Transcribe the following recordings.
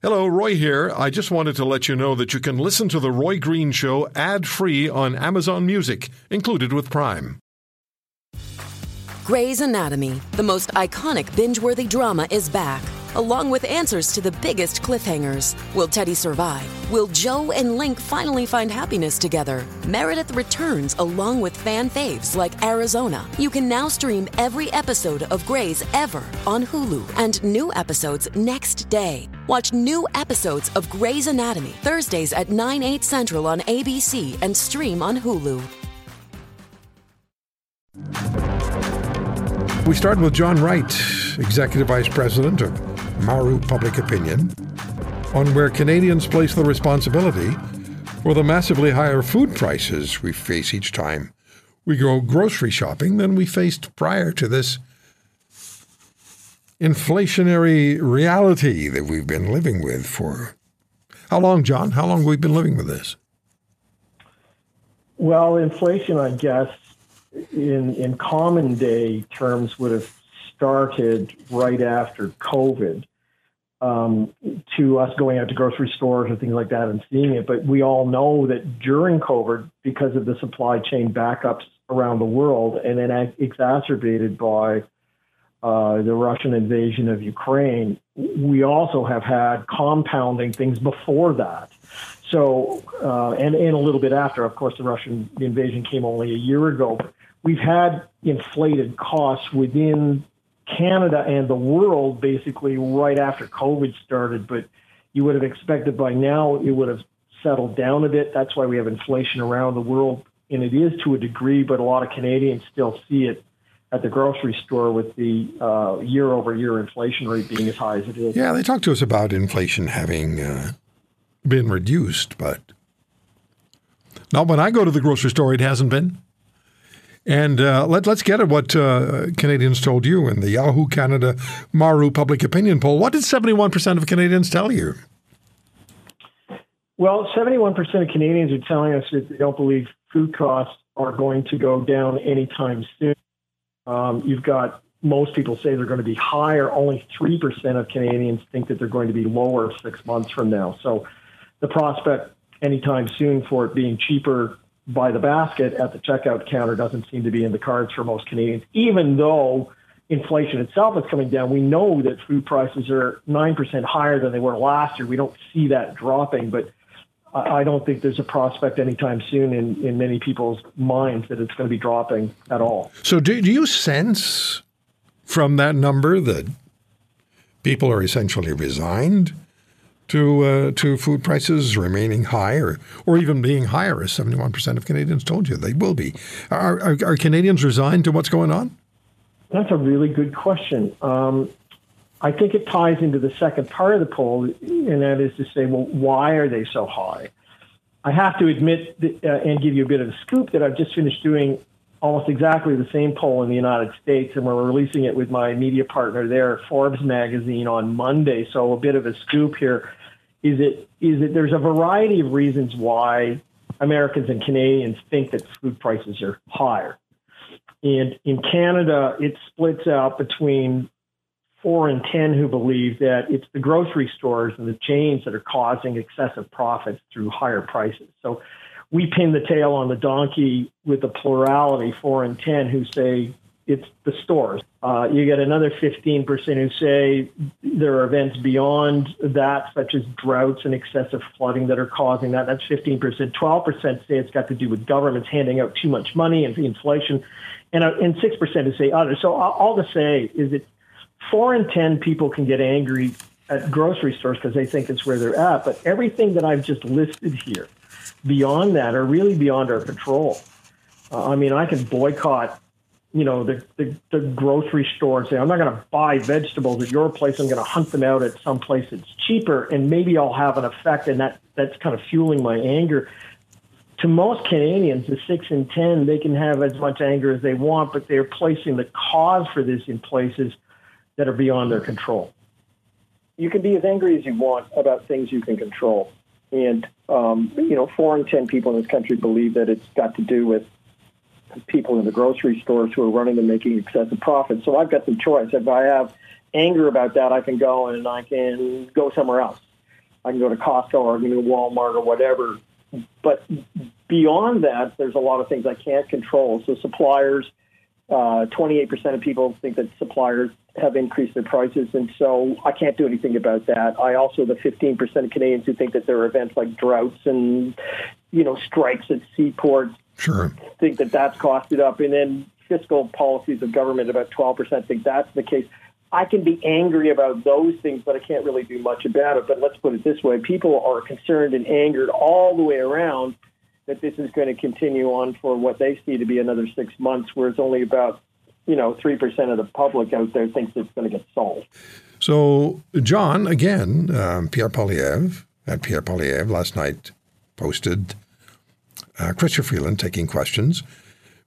Hello, Roy here. I just wanted to let you know that you can listen to The Roy Green Show ad free on Amazon Music, included with Prime. Grey's Anatomy, the most iconic binge worthy drama, is back, along with answers to the biggest cliffhangers. Will Teddy survive? Will Jo and Link finally find happiness together? Meredith returns along with fan faves like Arizona. You can now stream every episode of Grey's ever on Hulu and new episodes next day. Watch new episodes of Grey's Anatomy Thursdays at 9, 8 central on ABC and stream on Hulu. We start with John Wright, Executive Vice President of Maru Public Opinion, on where Canadians place the responsibility for the massively higher food prices we face each time we go grocery shopping than we faced prior to this inflationary reality that we've been living with for how long, John? How long have we been living with this? Well, inflation, I guess, in in common day terms, would have started right after COVID. Um, to us going out to grocery stores and things like that and seeing it, but we all know that during COVID, because of the supply chain backups around the world, and then exacerbated by uh, the Russian invasion of Ukraine, we also have had compounding things before that. So, uh, and, and a little bit after, of course, the Russian invasion came only a year ago. We've had inflated costs within Canada and the world basically right after COVID started, but you would have expected by now it would have settled down a bit. That's why we have inflation around the world, and it is to a degree, but a lot of Canadians still see it at the grocery store with the uh, year-over-year inflation rate being as high as it is. Yeah, they talked to us about inflation having uh, been reduced, but not when I go to the grocery store. It hasn't been. And uh, let, us get at what uh, Canadians told you in the Yahoo Canada Maru Public Opinion poll. What did 71% of Canadians tell you? Well, 71% of Canadians are telling us that they don't believe food costs are going to go down anytime soon. Um, you've got most people say they're going to be higher. Only 3% of Canadians think that they're going to be lower six months from now. So the prospect anytime soon for it being cheaper by the basket at the checkout counter doesn't seem to be in the cards for most Canadians, even though inflation itself is coming down. We know that food prices are 9% higher than they were last year. We don't see that dropping, but I don't think there's a prospect anytime soon in, in many people's minds that it's going to be dropping at all. So, do, do you sense from that number that people are essentially resigned to uh, to food prices remaining high or, or even being higher, as 71% of Canadians told you they will be? Are, are, are Canadians resigned to what's going on? That's a really good question. Um, I think it ties into the second part of the poll, and that is to say, well, why are they so high? I have to admit that, uh, and give you a bit of a scoop that I've just finished doing almost exactly the same poll in the United States, and we're releasing it with my media partner there, Forbes magazine, on Monday. So a bit of a scoop here is it is that there's a variety of reasons why Americans and Canadians think that food prices are higher. And in Canada, it splits out between four and 10 who believe that it's the grocery stores and the chains that are causing excessive profits through higher prices. So we pin the tail on the donkey with the plurality, four and 10, who say it's the stores. Uh, you get another 15% who say there are events beyond that, such as droughts and excessive flooding that are causing that. That's 15%. 12% say it's got to do with governments handing out too much money and inflation. And, uh, and 6% who say other. So all to say is that four in 10 people can get angry at grocery stores because they think it's where they're at. But everything that I've just listed here beyond that are really beyond our control. Uh, I mean, I can boycott, you know, the, the, the grocery store and say, I'm not going to buy vegetables at your place. I'm going to hunt them out at some place that's cheaper. And maybe I'll have an effect. And that, that's kind of fueling my anger. To most Canadians, the six and 10, they can have as much anger as they want, but they're placing the cause for this in places – that are beyond their control. You can be as angry as you want about things you can control. And, um, you know, four in 10 people in this country believe that it's got to do with people in the grocery stores who are running and making excessive profits. So I've got some choice. If I have anger about that, I can go and I can go somewhere else. I can go to Costco or I can go to Walmart or whatever. But beyond that, there's a lot of things I can't control. So suppliers, uh, 28% of people think that suppliers have increased their prices, and so I can't do anything about that. I also the 15% of Canadians who think that there are events like droughts and you know strikes at seaports sure. think that that's costed up, and then fiscal policies of government about 12% think that's the case. I can be angry about those things, but I can't really do much about it. But let's put it this way: people are concerned and angered all the way around that this is going to continue on for what they see to be another six months, where it's only about you know three percent of the public out there thinks it's going to get solved. So, John, again, um, Pierre Poilievre at Pierre Poilievre last night posted uh, Chrystia Freeland taking questions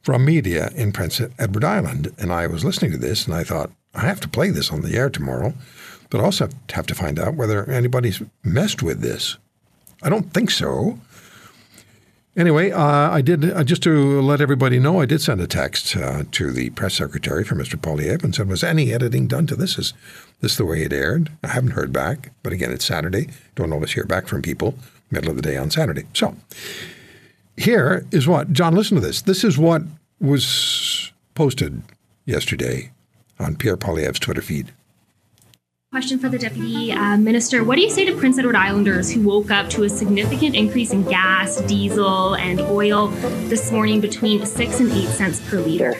from media in Prince Edward Island, and I was listening to this and I thought I have to play this on the air tomorrow, but also have to find out whether anybody's messed with this. I don't think so. Anyway, uh, I did uh, just to let everybody know. I did send a text uh, to the press secretary for Mr. Poilievre and said, "Was any editing done to this? Is this the way it aired?" I haven't heard back, but again, it's Saturday. Don't always hear back from people middle of the day on Saturday. So here is what John. Listen to this. This is what was posted yesterday on Pierre Poilievre's Twitter feed. Question for the Deputy uh, Minister. What do you say to Prince Edward Islanders who woke up to a significant increase in gas, diesel, and oil this morning between 6 and 8 cents per litre?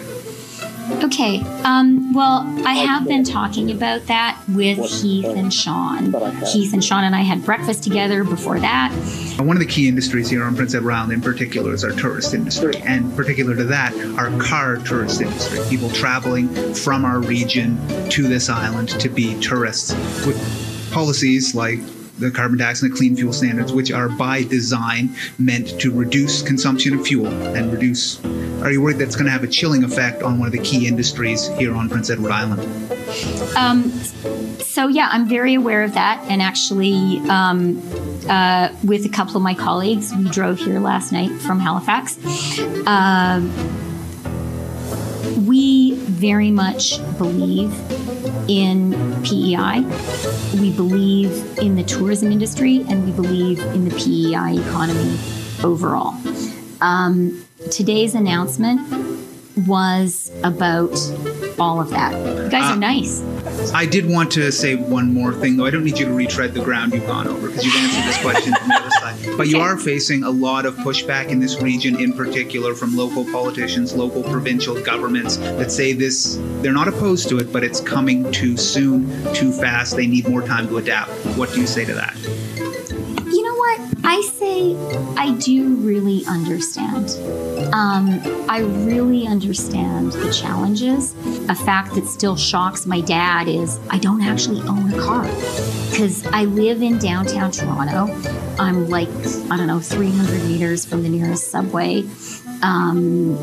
Okay. Um, well, I have been talking about that with Heath and Sean. Heath and Sean and I had breakfast together before that. One of the key industries here on Prince Edward Island, in particular, is our tourist industry, and particular to that, our car tourist industry. People traveling from our region to this island to be tourists. With policies like the carbon tax and the clean fuel standards, which are by design meant to reduce consumption of fuel and reduce. Are you worried that's going to have a chilling effect on one of the key industries here on Prince Edward Island? Um, so yeah, I'm very aware of that, and actually, um, uh, with a couple of my colleagues, we drove here last night from Halifax. Uh, we very much believe in PEI. We believe in the tourism industry and we believe in the PEI economy overall. Um, today's announcement was about all of that. You guys are uh, nice. I did want to say one more thing, though. I don't need you to retread the ground you've gone over because you've answered this question from the other side. But you are facing a lot of pushback in this region, in particular from local politicians, local provincial governments that say this, they're not opposed to it, but it's coming too soon, too fast. They need more time to adapt. What do you say to that? I say I do really understand. Um, I really understand the challenges. A fact that still shocks my dad is I don't actually own a car because I live in downtown Toronto. I'm like, I don't know, 300 meters from the nearest subway. Um,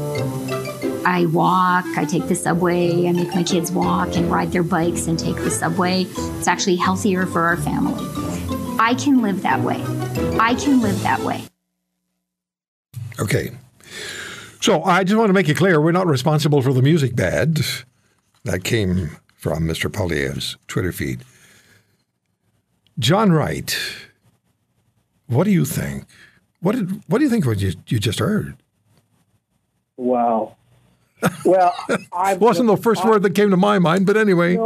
I walk, I take the subway, I make my kids walk and ride their bikes and take the subway. It's actually healthier for our family. I can live that way. I can live that way. Okay. So I just want to make it clear we're not responsible for the music bad. That came from Mr. Poilievre's Twitter feed. John Wright, what do you think? What did what do you think what you, you just heard? Wow. Well, I wasn't the first I, word that came to my mind, but anyway.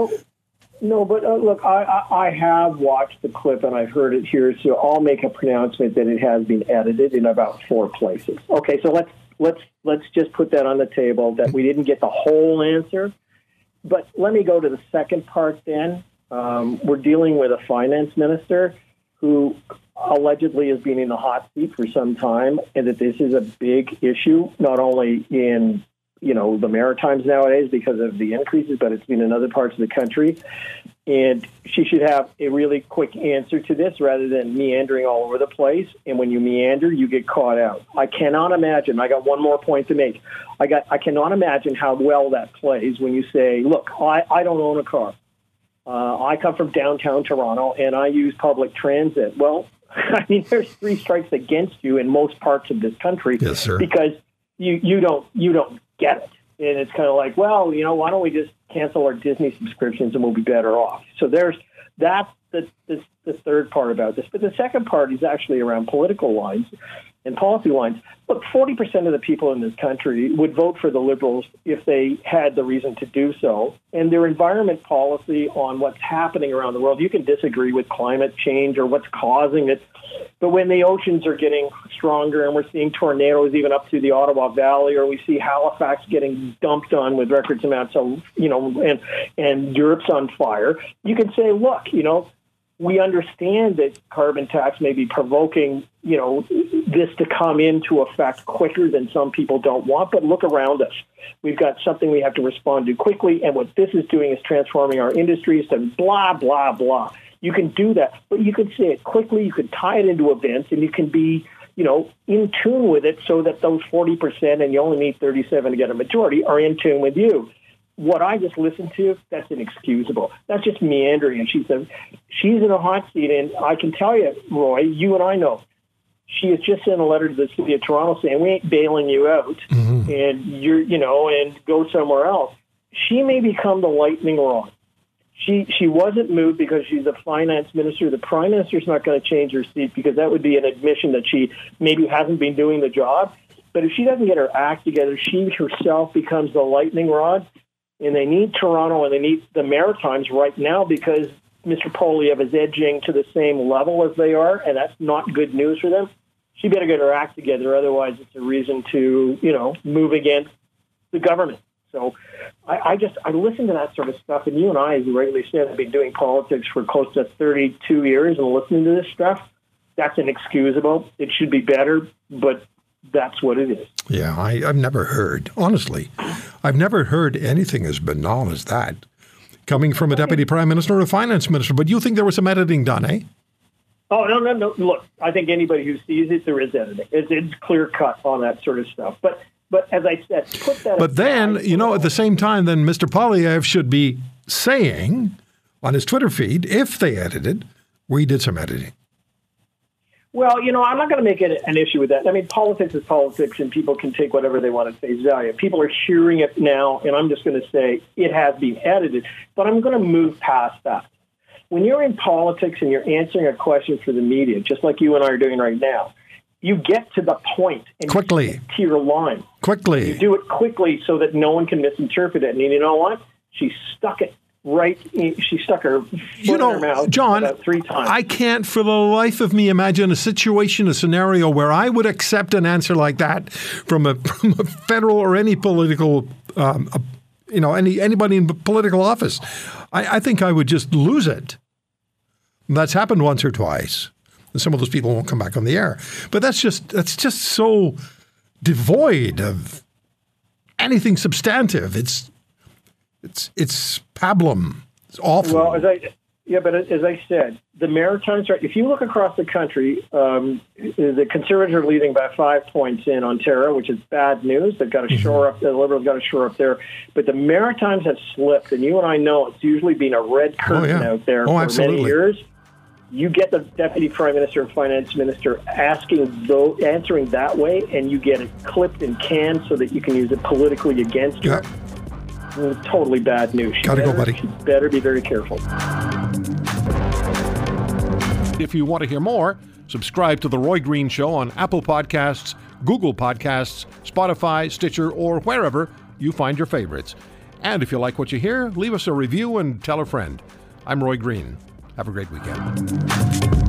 No, but uh, look, I, I have watched the clip and I've heard it here, so I'll make a pronouncement that it has been edited in about four places. Okay, so let's let's let's just put that on the table that we didn't get the whole answer. But let me go to the second part. Then um, we're dealing with a finance minister who allegedly has been in the hot seat for some time, and that this is a big issue not only in you know the Maritimes nowadays because of the increases, but it's been in other parts of the country. And she should have a really quick answer to this rather than meandering all over the place. And when you meander, you get caught out. I cannot imagine. I got one more point to make. I got. I cannot imagine how well that plays when you say, "Look, I, I don't own a car. Uh, I come from downtown Toronto and I use public transit." Well, I mean, there's three strikes against you in most parts of this country. Yes, sir. Because you you don't you don't get it. And it's kind of like, well, you know, why don't we just cancel our Disney subscriptions and we'll be better off? So there's that's the, the the third part about this. But the second part is actually around political lines and policy lines. Look, 40% of the people in this country would vote for the Liberals if they had the reason to do so. And their environment policy on what's happening around the world, you can disagree with climate change or what's causing it. But when the oceans are getting stronger and we're seeing tornadoes even up to the Ottawa Valley, or we see Halifax getting dumped on with records amounts of, you know, and, and Europe's on fire, you can say, look, you know, we understand that carbon tax may be provoking, you know, this to come into effect quicker than some people don't want. But look around us. We've got something we have to respond to quickly. And what this is doing is transforming our industries to blah, blah, blah. You can do that, but you can say it quickly. You can tie it into events and you can be, you know, in tune with it so that those 40% and you only need 37 to get a majority are in tune with you what I just listened to, that's inexcusable. That's just meandering. And she's a, she's in a hot seat. And I can tell you, Roy, you and I know, she has just sent a letter to the city of Toronto saying we ain't bailing you out, mm-hmm. and you're, you know, and go somewhere else. She may become the lightning rod. She she wasn't moved because she's a finance minister. The prime minister's not going to change her seat because that would be an admission that she maybe hasn't been doing the job. But if she doesn't get her act together, she herself becomes the lightning rod and they need Toronto and they need the Maritimes right now because Mr. Poilievre is edging to the same level as they are, and that's not good news for them. She better get her act together, otherwise it's a reason to, you know, move against the government. So I, I just I listen to that sort of stuff, and you and I, as you rightly said, have been doing politics for close to 32 years, and listening to this stuff, that's inexcusable. It should be better, but that's what it is. Yeah, I, have never heard, honestly, I've never heard anything as banal as that coming from a deputy prime minister or a finance minister. But you think there was some editing done, eh? Oh no, no, no! Look, I think anybody who sees it, there is editing. It's, it's clear cut on that sort of stuff. But, but as I said, put that. But then, you know, at the same time, then Mr. Poilievre should be saying on his Twitter feed, if they edited, we did some editing. Well, you know, I'm not going to make it an issue with that. I mean, politics is politics, and people can take whatever they want to face value. People are hearing it now, and I'm just going to say it has been edited. But I'm going to move past that. When you're in politics and you're answering a question for the media, just like you and I are doing right now, you get to the point and quickly to your line. Quickly, you do it quickly so that no one can misinterpret it. And you know what? She stuck it right. She stuck her foot you know, in her mouth John, three times. I can't for the life of me imagine a situation, a scenario where I would accept an answer like that from a, from a federal or any political, um, a, you know, any anybody in political office. I, I think I would just lose it. And that's happened once or twice. And some of those people won't come back on the air. But that's just that's just so devoid of anything substantive. It's it's it's pablum. It's awful. Well, as I yeah, but as I said, the Maritimes are. If you look across the country, um, the Conservatives are leading by five points in Ontario, which is bad news. They've got to mm-hmm. shore up. The Liberals got to shore up there, but the Maritimes have slipped, and you and I know it's usually been a red curtain oh, yeah. out there oh, for absolutely. many years. You get the deputy prime minister and finance minister asking, though, answering that way, and you get it clipped and canned so that you can use it politically against you. Yeah totally bad news. Gotta better, go, buddy. better be very careful. If you want to hear more, subscribe to The Roy Green Show on Apple Podcasts, Google Podcasts, Spotify, Stitcher, or wherever you find your favorites. And if you like what you hear, leave us a review and tell a friend. I'm Roy Green. Have a great weekend.